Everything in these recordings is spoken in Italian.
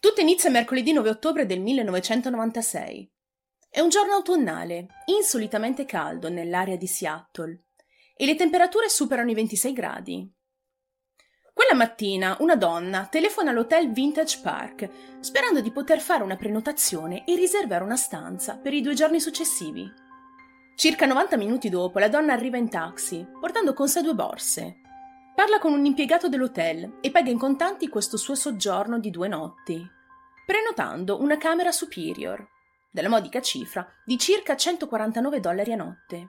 Tutto inizia mercoledì 9 ottobre del 1996. È un giorno autunnale, insolitamente caldo nell'area di Seattle, e le temperature superano i 26 gradi. Quella mattina una donna telefona all'hotel Vintage Park sperando di poter fare una prenotazione e riservare una stanza per i due giorni successivi. Circa 90 minuti dopo la donna arriva in taxi, portando con sé due borse. Parla con un impiegato dell'hotel e paga in contanti questo suo soggiorno di due notti, prenotando una camera superior, della modica cifra di circa 149 dollari a notte.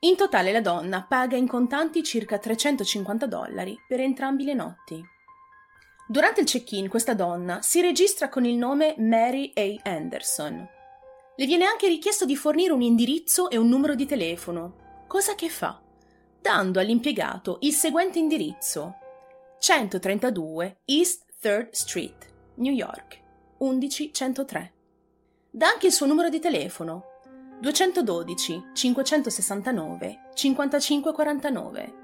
In totale la donna paga in contanti circa 350 dollari per entrambi le notti. Durante il check-in questa donna si registra con il nome Mary A. Anderson. Le viene anche richiesto di fornire un indirizzo e un numero di telefono, cosa che fa, dando all'impiegato il seguente indirizzo 132 East 3rd Street, New York 11103. Dà anche il suo numero di telefono 212 569 5549.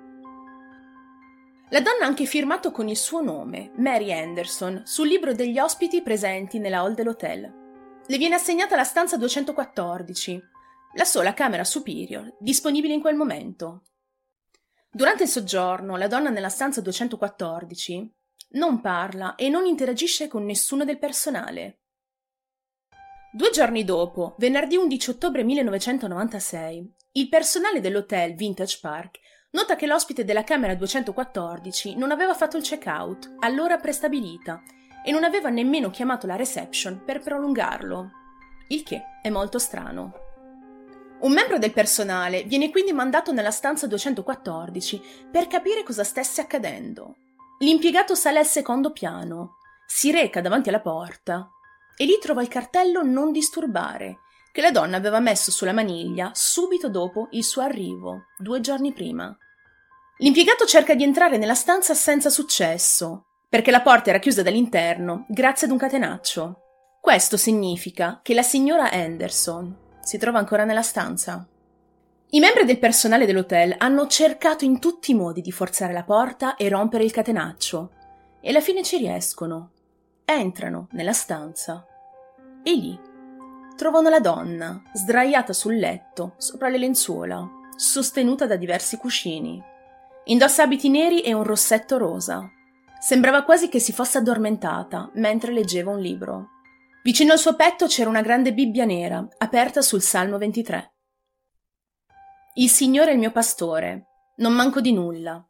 La donna ha anche firmato con il suo nome, Mary Anderson, sul libro degli ospiti presenti nella hall dell'hotel. Le viene assegnata la stanza 214, la sola camera superior disponibile in quel momento. Durante il soggiorno, la donna nella stanza 214 non parla e non interagisce con nessuno del personale. Due giorni dopo, venerdì 11 ottobre 1996, il personale dell'hotel Vintage Park nota che l'ospite della camera 214 non aveva fatto il check-out all'ora prestabilita e non aveva nemmeno chiamato la reception per prolungarlo, il che è molto strano. Un membro del personale viene quindi mandato nella stanza 214 per capire cosa stesse accadendo. L'impiegato sale al secondo piano, si reca davanti alla porta e lì trova il cartello non disturbare che la donna aveva messo sulla maniglia subito dopo il suo arrivo, due giorni prima. L'impiegato cerca di entrare nella stanza senza successo, perché la porta era chiusa dall'interno grazie ad un catenaccio. Questo significa che la signora Anderson si trova ancora nella stanza. I membri del personale dell'hotel hanno cercato in tutti i modi di forzare la porta e rompere il catenaccio, e alla fine ci riescono entrano nella stanza e lì trovano la donna sdraiata sul letto sopra le lenzuola, sostenuta da diversi cuscini. Indossa abiti neri e un rossetto rosa. Sembrava quasi che si fosse addormentata mentre leggeva un libro. Vicino al suo petto c'era una grande Bibbia nera, aperta sul Salmo 23. Il Signore è il mio pastore, non manco di nulla.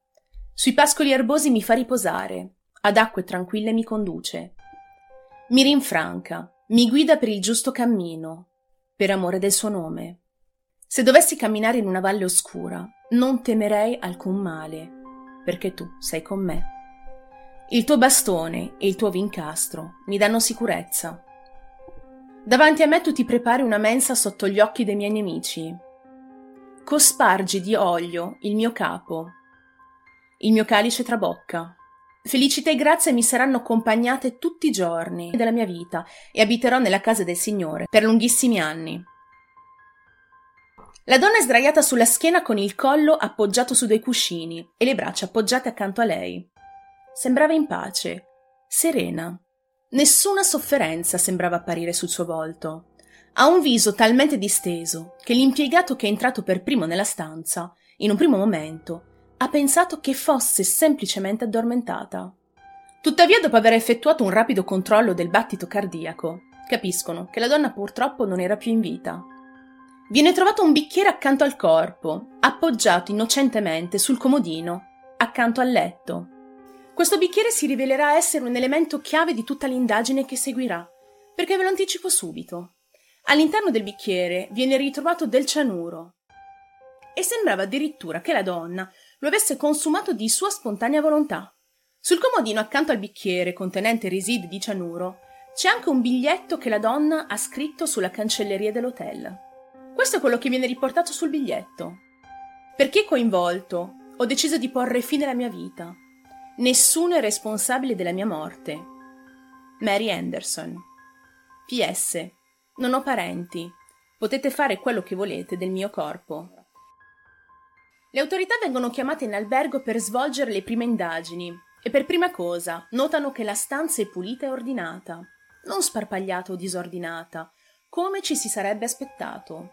Sui pascoli erbosi mi fa riposare, ad acque tranquille mi conduce mi rinfranca, mi guida per il giusto cammino, per amore del suo nome. Se dovessi camminare in una valle oscura, non temerei alcun male, perché tu sei con me. Il tuo bastone e il tuo vincastro mi danno sicurezza. Davanti a me tu ti prepari una mensa sotto gli occhi dei miei nemici. Cospargi di olio il mio capo. Il mio calice trabocca. Felicità e grazia mi saranno accompagnate tutti i giorni della mia vita e abiterò nella casa del Signore per lunghissimi anni. La donna è sdraiata sulla schiena con il collo appoggiato su dei cuscini e le braccia appoggiate accanto a lei. Sembrava in pace, serena. Nessuna sofferenza sembrava apparire sul suo volto. Ha un viso talmente disteso che l'impiegato che è entrato per primo nella stanza, in un primo momento, ha pensato che fosse semplicemente addormentata. Tuttavia, dopo aver effettuato un rapido controllo del battito cardiaco, capiscono che la donna purtroppo non era più in vita. Viene trovato un bicchiere accanto al corpo, appoggiato innocentemente sul comodino, accanto al letto. Questo bicchiere si rivelerà essere un elemento chiave di tutta l'indagine che seguirà, perché ve lo anticipo subito. All'interno del bicchiere viene ritrovato del cianuro. E sembrava addirittura che la donna lo avesse consumato di sua spontanea volontà. Sul comodino accanto al bicchiere contenente residui di cianuro c'è anche un biglietto che la donna ha scritto sulla cancelleria dell'hotel. Questo è quello che viene riportato sul biglietto. Per chi è coinvolto, ho deciso di porre fine alla mia vita. Nessuno è responsabile della mia morte. Mary Anderson. PS. Non ho parenti. Potete fare quello che volete del mio corpo. Le autorità vengono chiamate in albergo per svolgere le prime indagini e per prima cosa notano che la stanza è pulita e ordinata, non sparpagliata o disordinata, come ci si sarebbe aspettato.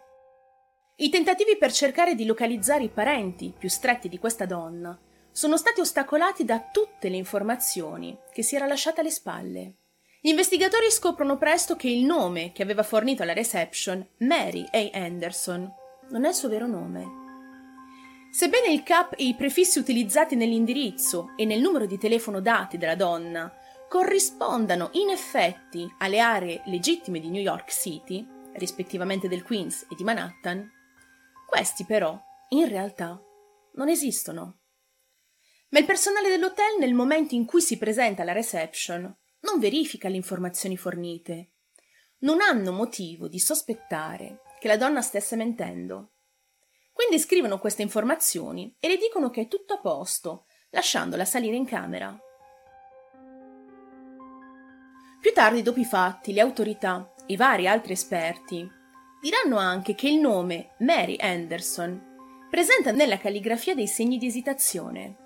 I tentativi per cercare di localizzare i parenti più stretti di questa donna sono stati ostacolati da tutte le informazioni che si era lasciata alle spalle. Gli investigatori scoprono presto che il nome che aveva fornito alla reception, Mary A. Anderson, non è il suo vero nome. Sebbene il CAP e i prefissi utilizzati nell'indirizzo e nel numero di telefono dati dalla donna corrispondano in effetti alle aree legittime di New York City, rispettivamente del Queens e di Manhattan, questi però, in realtà, non esistono. Ma il personale dell'hotel, nel momento in cui si presenta alla reception, non verifica le informazioni fornite. Non hanno motivo di sospettare che la donna stesse mentendo. Quindi scrivono queste informazioni e le dicono che è tutto a posto, lasciandola salire in camera. Più tardi, dopo i fatti, le autorità e vari altri esperti diranno anche che il nome Mary Anderson presenta nella calligrafia dei segni di esitazione,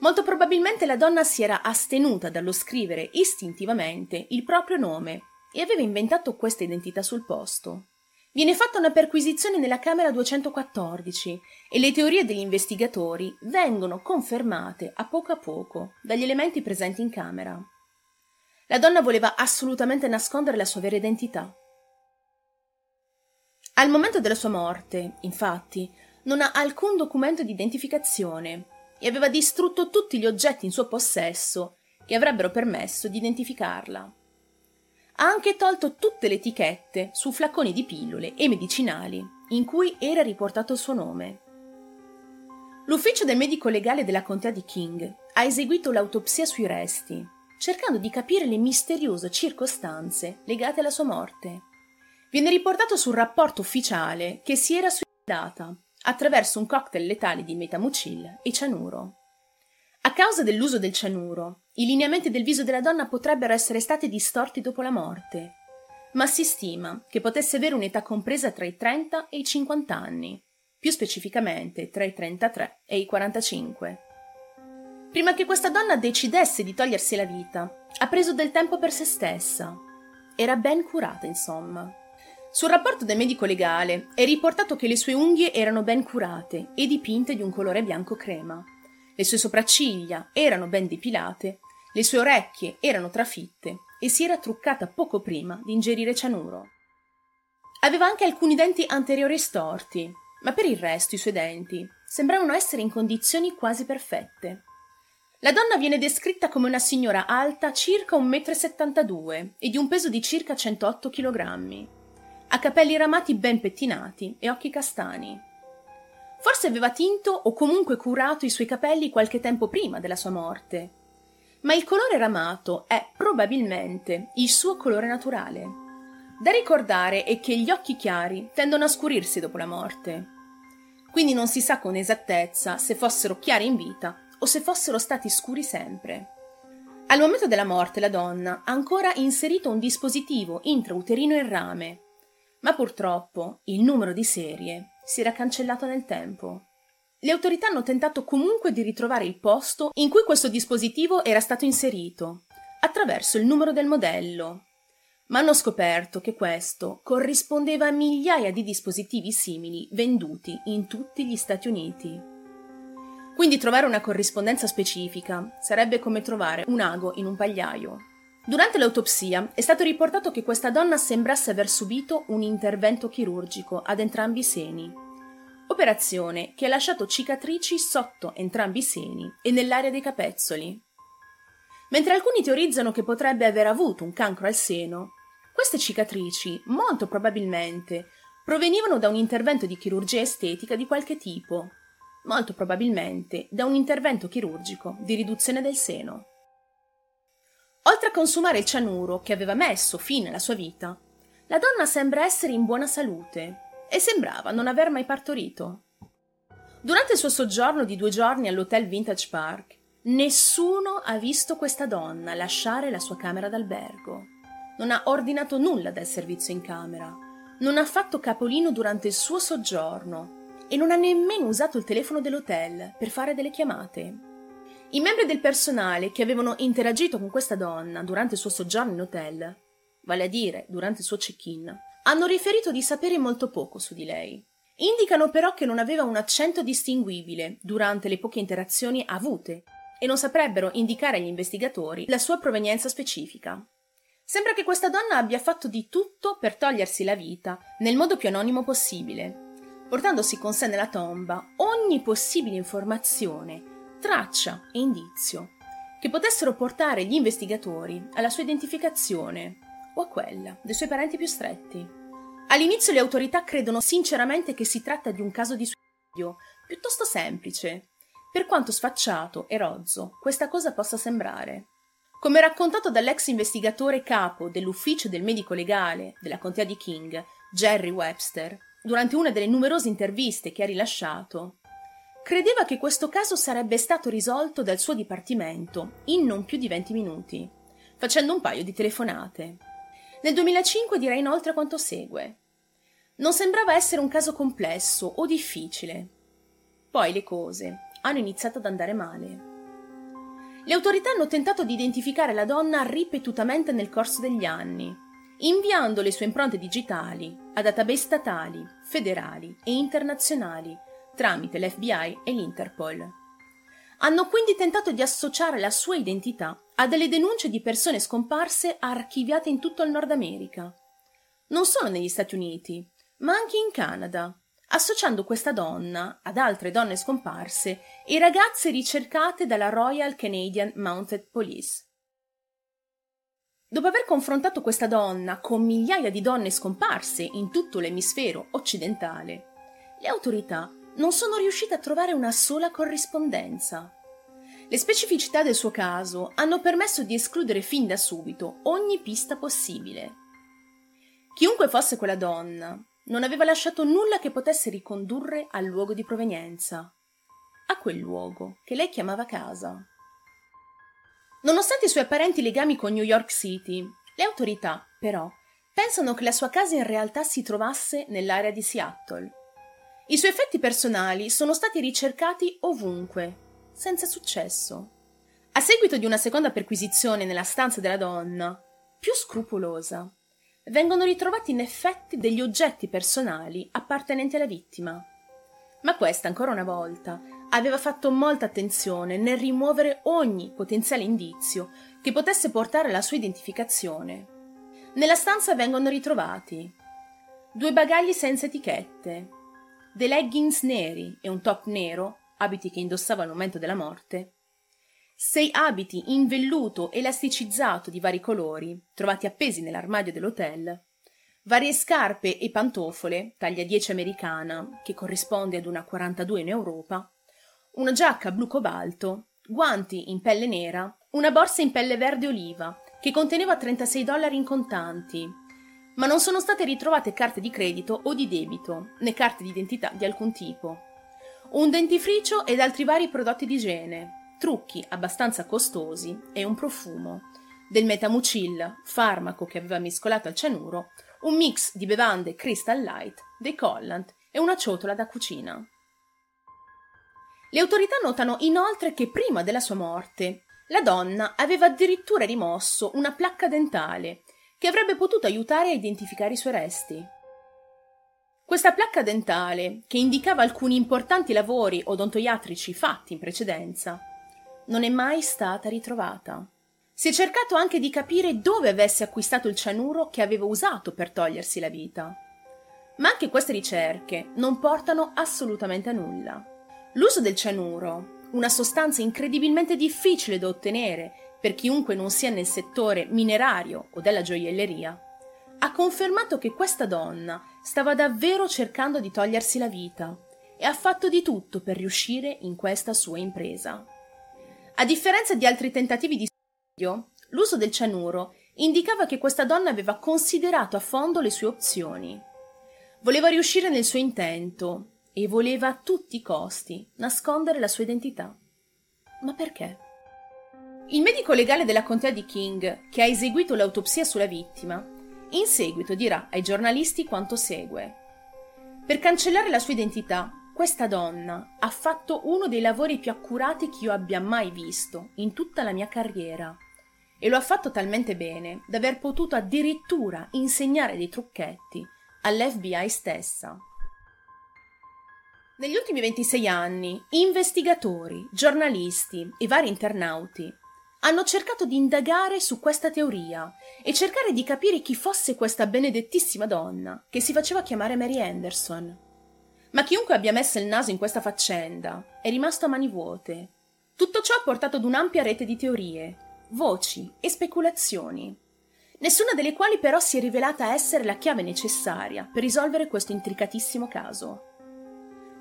Molto probabilmente la donna si era astenuta dallo scrivere istintivamente il proprio nome e aveva inventato questa identità sul posto. Viene fatta una perquisizione nella camera 214 e le teorie degli investigatori vengono confermate a poco a poco dagli elementi presenti in camera. La donna voleva assolutamente nascondere la sua vera identità. Al momento della sua morte, infatti, non ha alcun documento di identificazione e aveva distrutto tutti gli oggetti in suo possesso che avrebbero permesso di identificarla. Ha anche tolto tutte le etichette su flaconi di pillole e medicinali in cui era riportato il suo nome. L'ufficio del medico legale della contea di King ha eseguito l'autopsia sui resti, cercando di capire le misteriose circostanze legate alla sua morte. Viene riportato sul rapporto ufficiale che si era suicidata attraverso un cocktail letale di metamucil e cianuro. A causa dell'uso del cianuro, i lineamenti del viso della donna potrebbero essere stati distorti dopo la morte, ma si stima che potesse avere un'età compresa tra i 30 e i 50 anni, più specificamente tra i 33 e i 45. Prima che questa donna decidesse di togliersi la vita, ha preso del tempo per se stessa. Era ben curata, insomma. Sul rapporto del medico legale è riportato che le sue unghie erano ben curate e dipinte di un colore bianco crema. Le sue sopracciglia erano ben depilate, le sue orecchie erano trafitte e si era truccata poco prima di ingerire cianuro. Aveva anche alcuni denti anteriori storti, ma per il resto i suoi denti sembravano essere in condizioni quasi perfette. La donna viene descritta come una signora alta circa 1,72 m e di un peso di circa 108 kg. Ha capelli ramati ben pettinati e occhi castani. Forse aveva tinto o comunque curato i suoi capelli qualche tempo prima della sua morte. Ma il colore ramato è probabilmente il suo colore naturale. Da ricordare è che gli occhi chiari tendono a scurirsi dopo la morte. Quindi non si sa con esattezza se fossero chiari in vita o se fossero stati scuri sempre. Al momento della morte la donna ha ancora inserito un dispositivo intrauterino in rame ma purtroppo il numero di serie si era cancellato nel tempo. Le autorità hanno tentato comunque di ritrovare il posto in cui questo dispositivo era stato inserito, attraverso il numero del modello, ma hanno scoperto che questo corrispondeva a migliaia di dispositivi simili venduti in tutti gli Stati Uniti. Quindi trovare una corrispondenza specifica sarebbe come trovare un ago in un pagliaio. Durante l'autopsia è stato riportato che questa donna sembrasse aver subito un intervento chirurgico ad entrambi i seni. Operazione che ha lasciato cicatrici sotto entrambi i seni e nell'area dei capezzoli. Mentre alcuni teorizzano che potrebbe aver avuto un cancro al seno, queste cicatrici, molto probabilmente, provenivano da un intervento di chirurgia estetica di qualche tipo, molto probabilmente da un intervento chirurgico di riduzione del seno. Oltre a consumare il cianuro che aveva messo fine alla sua vita, la donna sembra essere in buona salute e sembrava non aver mai partorito. Durante il suo soggiorno di due giorni all'hotel Vintage Park, nessuno ha visto questa donna lasciare la sua camera d'albergo. Non ha ordinato nulla dal servizio in camera, non ha fatto capolino durante il suo soggiorno e non ha nemmeno usato il telefono dell'hotel per fare delle chiamate. I membri del personale che avevano interagito con questa donna durante il suo soggiorno in hotel, vale a dire durante il suo check-in, hanno riferito di sapere molto poco su di lei. Indicano però che non aveva un accento distinguibile durante le poche interazioni avute e non saprebbero indicare agli investigatori la sua provenienza specifica. Sembra che questa donna abbia fatto di tutto per togliersi la vita nel modo più anonimo possibile, portandosi con sé nella tomba ogni possibile informazione, traccia e indizio che potessero portare gli investigatori alla sua identificazione o a quella dei suoi parenti più stretti. All'inizio le autorità credono sinceramente che si tratta di un caso di suicidio piuttosto semplice, per quanto sfacciato e rozzo questa cosa possa sembrare. Come raccontato dall'ex investigatore capo dell'ufficio del medico legale della contea di King, Jerry Webster, durante una delle numerose interviste che ha rilasciato, credeva che questo caso sarebbe stato risolto dal suo dipartimento in non più di 20 minuti, facendo un paio di telefonate. Nel 2005 dirà inoltre quanto segue. Non sembrava essere un caso complesso o difficile. Poi le cose hanno iniziato ad andare male. Le autorità hanno tentato di identificare la donna ripetutamente nel corso degli anni, inviando le sue impronte digitali a database statali, federali e internazionali tramite l'FBI e l'Interpol. Hanno quindi tentato di associare la sua identità a delle denunce di persone scomparse archiviate in tutto il Nord America. Non solo negli Stati Uniti, ma anche in Canada, associando questa donna ad altre donne scomparse e ragazze ricercate dalla Royal Canadian Mounted Police. Dopo aver confrontato questa donna con migliaia di donne scomparse in tutto l'emisfero occidentale, le autorità non sono riuscite a trovare una sola corrispondenza. Le specificità del suo caso hanno permesso di escludere fin da subito ogni pista possibile. Chiunque fosse quella donna, non aveva lasciato nulla che potesse ricondurre al luogo di provenienza, a quel luogo che lei chiamava casa. Nonostante i suoi apparenti legami con New York City, le autorità, però, pensano che la sua casa in realtà si trovasse nell'area di Seattle. I suoi effetti personali sono stati ricercati ovunque, senza successo. A seguito di una seconda perquisizione nella stanza della donna, più scrupolosa, vengono ritrovati in effetti degli oggetti personali appartenenti alla vittima. Ma questa, ancora una volta, aveva fatto molta attenzione nel rimuovere ogni potenziale indizio che potesse portare alla sua identificazione. Nella stanza vengono ritrovati due bagagli senza etichette, dei leggings neri e un top nero, abiti che indossava al momento della morte, sei abiti in velluto elasticizzato di vari colori, trovati appesi nell'armadio dell'hotel, varie scarpe e pantofole, taglia 10 americana, che corrisponde ad una 42 in Europa, una giacca blu cobalto, guanti in pelle nera, una borsa in pelle verde oliva, che conteneva 36 dollari in contanti, ma non sono state ritrovate carte di credito o di debito, né carte di identità di alcun tipo. Un dentifricio ed altri vari prodotti di igiene, trucchi abbastanza costosi e un profumo, del metamucil, farmaco che aveva mescolato al cianuro, un mix di bevande Crystal Light, dei collant e una ciotola da cucina. Le autorità notano inoltre che prima della sua morte la donna aveva addirittura rimosso una placca dentale che avrebbe potuto aiutare a identificare i suoi resti. Questa placca dentale, che indicava alcuni importanti lavori odontoiatrici fatti in precedenza, non è mai stata ritrovata. Si è cercato anche di capire dove avesse acquistato il cianuro che aveva usato per togliersi la vita. Ma anche queste ricerche non portano assolutamente a nulla. L'uso del cianuro, una sostanza incredibilmente difficile da ottenere per chiunque non sia nel settore minerario o della gioielleria, ha confermato che questa donna stava davvero cercando di togliersi la vita e ha fatto di tutto per riuscire in questa sua impresa. A differenza di altri tentativi di studio, l'uso del cianuro indicava che questa donna aveva considerato a fondo le sue opzioni. Voleva riuscire nel suo intento e voleva a tutti i costi nascondere la sua identità. Ma perché? Il medico legale della contea di King, che ha eseguito l'autopsia sulla vittima, in seguito dirà ai giornalisti quanto segue. Per cancellare la sua identità, questa donna ha fatto uno dei lavori più accurati che io abbia mai visto in tutta la mia carriera. E lo ha fatto talmente bene da aver potuto addirittura insegnare dei trucchetti all'FBI stessa. Negli ultimi 26 anni, investigatori, giornalisti e vari internauti hanno cercato di indagare su questa teoria e cercare di capire chi fosse questa benedettissima donna che si faceva chiamare Mary Anderson. Ma chiunque abbia messo il naso in questa faccenda è rimasto a mani vuote. Tutto ciò ha portato ad un'ampia rete di teorie, voci e speculazioni, nessuna delle quali però si è rivelata essere la chiave necessaria per risolvere questo intricatissimo caso.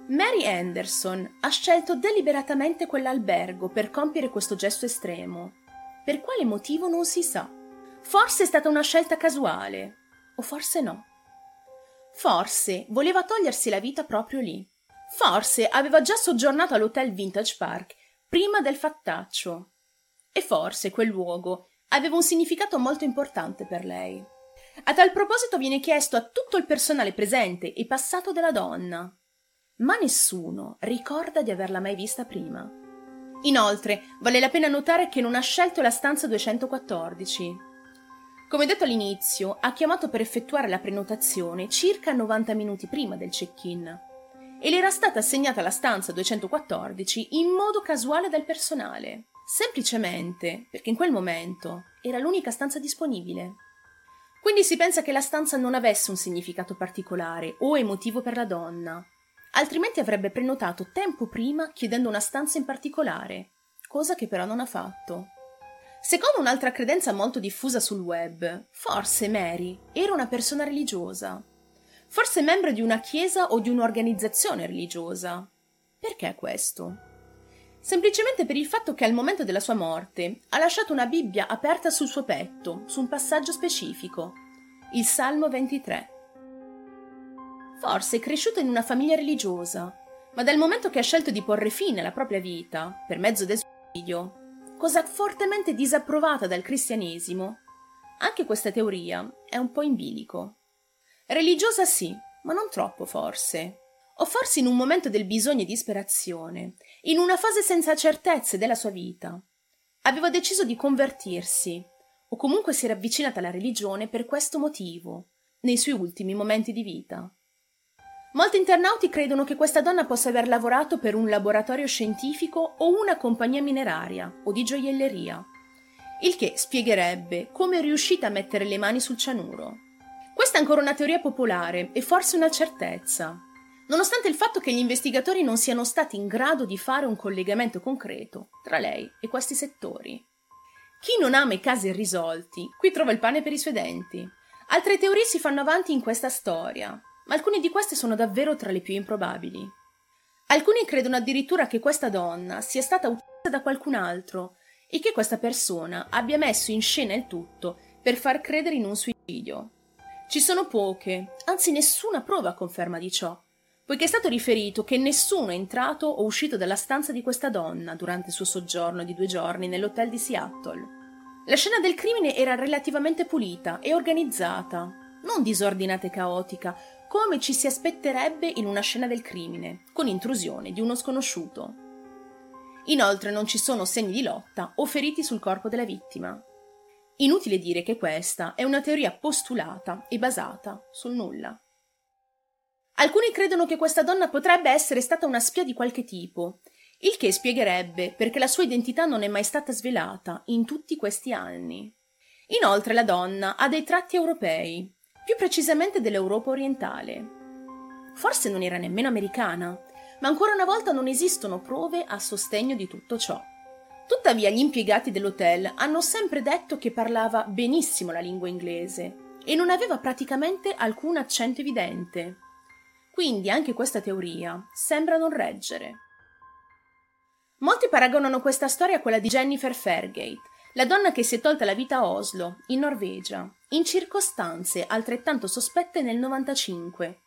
Mary Anderson ha scelto deliberatamente quell'albergo per compiere questo gesto estremo. Per quale motivo non si sa. Forse è stata una scelta casuale, o forse no. Forse voleva togliersi la vita proprio lì. Forse aveva già soggiornato all'hotel Vintage Park prima del fattaccio. E forse quel luogo aveva un significato molto importante per lei. A tal proposito viene chiesto a tutto il personale presente e passato della donna ma nessuno ricorda di averla mai vista prima. Inoltre, vale la pena notare che non ha scelto la stanza 214. Come detto all'inizio, ha chiamato per effettuare la prenotazione circa 90 minuti prima del check-in e le era stata assegnata la stanza 214 in modo casuale dal personale, semplicemente perché in quel momento era l'unica stanza disponibile. Quindi si pensa che la stanza non avesse un significato particolare o emotivo per la donna, altrimenti avrebbe prenotato tempo prima chiedendo una stanza in particolare, cosa che però non ha fatto. Secondo un'altra credenza molto diffusa sul web, forse Mary era una persona religiosa, forse membro di una chiesa o di un'organizzazione religiosa. Perché questo? Semplicemente per il fatto che al momento della sua morte ha lasciato una Bibbia aperta sul suo petto, su un passaggio specifico, il Salmo 23. Forse è cresciuto in una famiglia religiosa, ma dal momento che ha scelto di porre fine alla propria vita per mezzo del suicidio, cosa fortemente disapprovata dal cristianesimo, anche questa teoria è un po' in bilico. Religiosa sì, ma non troppo forse. O forse in un momento del bisogno e disperazione, in una fase senza certezze della sua vita, aveva deciso di convertirsi, o comunque si era avvicinata alla religione per questo motivo, nei suoi ultimi momenti di vita. Molti internauti credono che questa donna possa aver lavorato per un laboratorio scientifico o una compagnia mineraria o di gioielleria, il che spiegherebbe come è riuscita a mettere le mani sul cianuro. Questa è ancora una teoria popolare e forse una certezza, nonostante il fatto che gli investigatori non siano stati in grado di fare un collegamento concreto tra lei e questi settori. Chi non ama i casi irrisolti, qui trova il pane per i suoi denti. Altre teorie si fanno avanti in questa storia, ma alcune di queste sono davvero tra le più improbabili. Alcuni credono addirittura che questa donna sia stata uccisa da qualcun altro e che questa persona abbia messo in scena il tutto per far credere in un suicidio. Ci sono poche, anzi nessuna prova a conferma di ciò, poiché è stato riferito che nessuno è entrato o uscito dalla stanza di questa donna durante il suo soggiorno di due giorni nell'hotel di Seattle. La scena del crimine era relativamente pulita e organizzata, non disordinata e caotica, come ci si aspetterebbe in una scena del crimine, con intrusione di uno sconosciuto. Inoltre non ci sono segni di lotta o feriti sul corpo della vittima. Inutile dire che questa è una teoria postulata e basata sul nulla. Alcuni credono che questa donna potrebbe essere stata una spia di qualche tipo, il che spiegherebbe perché la sua identità non è mai stata svelata in tutti questi anni. Inoltre la donna ha dei tratti europei, più precisamente dell'Europa orientale. Forse non era nemmeno americana, ma ancora una volta non esistono prove a sostegno di tutto ciò. Tuttavia gli impiegati dell'hotel hanno sempre detto che parlava benissimo la lingua inglese e non aveva praticamente alcun accento evidente. Quindi anche questa teoria sembra non reggere. Molti paragonano questa storia a quella di Jennifer Fairgate, la donna che si è tolta la vita a Oslo, in Norvegia, in circostanze altrettanto sospette nel 95,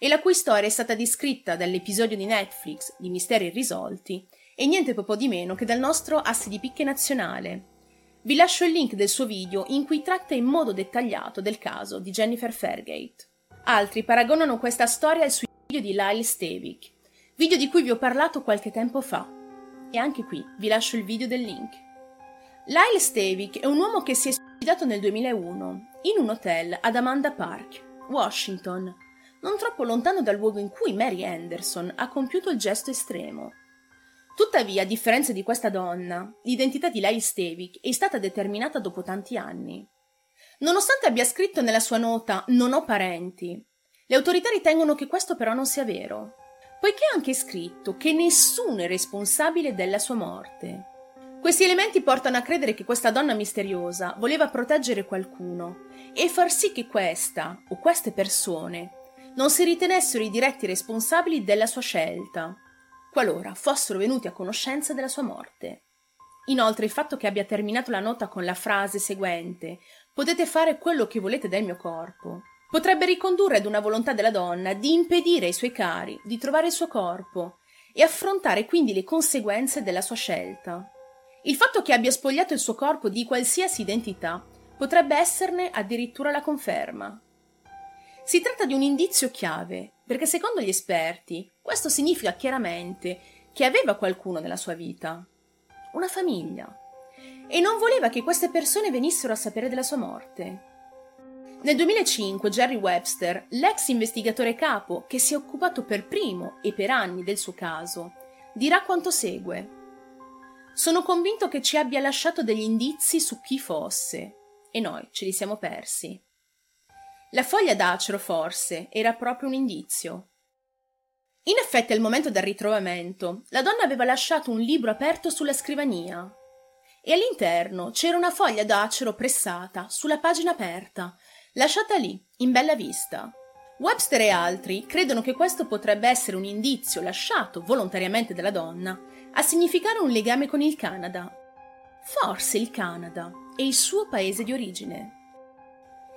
e la cui storia è stata descritta dall'episodio di Netflix di Misteri irrisolti e niente poco di meno che dal nostro asse di picche nazionale. Vi lascio il link del suo video in cui tratta in modo dettagliato del caso di Jennifer Fairgate. Altri paragonano questa storia al suicidio di Lyle Stavik, video di cui vi ho parlato qualche tempo fa. E anche qui vi lascio il video del link. Lyle Stavik è un uomo che si è suicidato nel 2001 in un hotel ad Amanda Park, Washington, non troppo lontano dal luogo in cui Mary Anderson ha compiuto il gesto estremo. Tuttavia, a differenza di questa donna, l'identità di Lyle Stavik è stata determinata dopo tanti anni. Nonostante abbia scritto nella sua nota non ho parenti, le autorità ritengono che questo però non sia vero, poiché ha anche scritto che nessuno è responsabile della sua morte. Questi elementi portano a credere che questa donna misteriosa voleva proteggere qualcuno e far sì che questa o queste persone non si ritenessero i diretti responsabili della sua scelta, qualora fossero venuti a conoscenza della sua morte. Inoltre il fatto che abbia terminato la nota con la frase seguente potete fare quello che volete del mio corpo, potrebbe ricondurre ad una volontà della donna di impedire ai suoi cari di trovare il suo corpo e affrontare quindi le conseguenze della sua scelta. Il fatto che abbia spogliato il suo corpo di qualsiasi identità potrebbe esserne addirittura la conferma. Si tratta di un indizio chiave, perché secondo gli esperti questo significa chiaramente che aveva qualcuno nella sua vita, una famiglia, e non voleva che queste persone venissero a sapere della sua morte. Nel 2005 Jerry Webster, l'ex investigatore capo che si è occupato per primo e per anni del suo caso, dirà quanto segue. Sono convinto che ci abbia lasciato degli indizi su chi fosse, e noi ce li siamo persi. La foglia d'acero, forse, era proprio un indizio. In effetti, al momento del ritrovamento, la donna aveva lasciato un libro aperto sulla scrivania e all'interno c'era una foglia d'acero pressata sulla pagina aperta, lasciata lì, in bella vista. Webster e altri credono che questo potrebbe essere un indizio lasciato volontariamente dalla donna a significare un legame con il Canada. Forse il Canada è il suo paese di origine.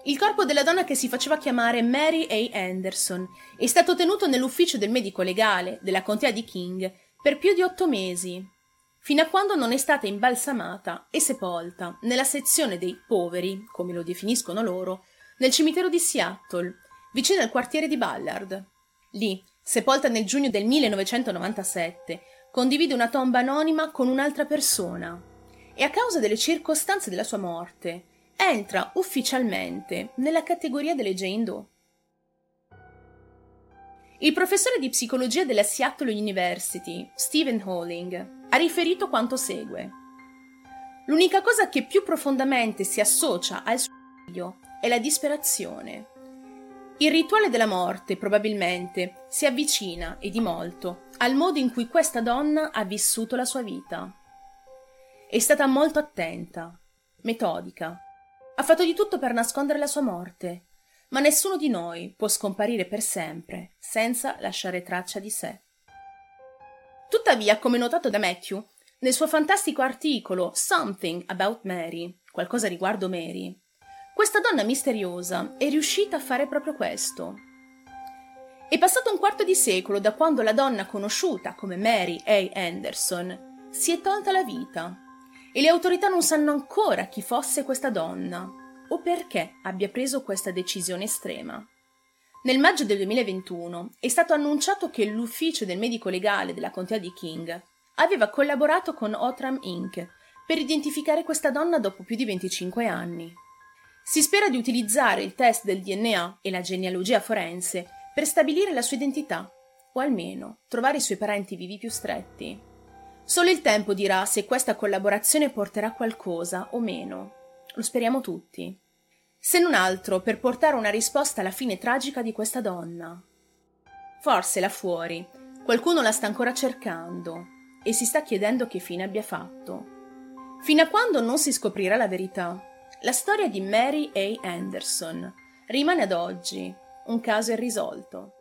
Il corpo della donna che si faceva chiamare Mary A. Anderson è stato tenuto nell'ufficio del medico legale della contea di King per più di otto mesi, fino a quando non è stata imbalsamata e sepolta nella sezione dei poveri, come lo definiscono loro, nel cimitero di Seattle, vicino al quartiere di Ballard. Lì, sepolta nel giugno del 1997, condivide una tomba anonima con un'altra persona e a causa delle circostanze della sua morte entra ufficialmente nella categoria delle Jane Doe. Il professore di psicologia della Seattle University, Stephen Holling, ha riferito quanto segue. L'unica cosa che più profondamente si associa al suicidio è la disperazione. Il rituale della morte probabilmente si avvicina, e di molto, al modo in cui questa donna ha vissuto la sua vita. È stata molto attenta, metodica. Ha fatto di tutto per nascondere la sua morte ma nessuno di noi può scomparire per sempre senza lasciare traccia di sé. Tuttavia, come notato da Matthew, nel suo fantastico articolo Something About Mary, qualcosa riguardo Mary, questa donna misteriosa è riuscita a fare proprio questo. È passato un quarto di secolo da quando la donna conosciuta come Mary A. Anderson si è tolta la vita e le autorità non sanno ancora chi fosse questa donna o perché abbia preso questa decisione estrema. Nel maggio del 2021 è stato annunciato che l'ufficio del medico legale della contea di King aveva collaborato con Otram Inc. per identificare questa donna dopo più di 25 anni. Si spera di utilizzare il test del DNA e la genealogia forense per stabilire la sua identità, o almeno trovare i suoi parenti vivi più stretti. Solo il tempo dirà se questa collaborazione porterà qualcosa o meno. Lo speriamo tutti. Se non altro per portare una risposta alla fine tragica di questa donna. Forse là fuori qualcuno la sta ancora cercando e si sta chiedendo che fine abbia fatto. Fino a quando non si scoprirà la verità, la storia di Mary A. Anderson rimane ad oggi un caso irrisolto.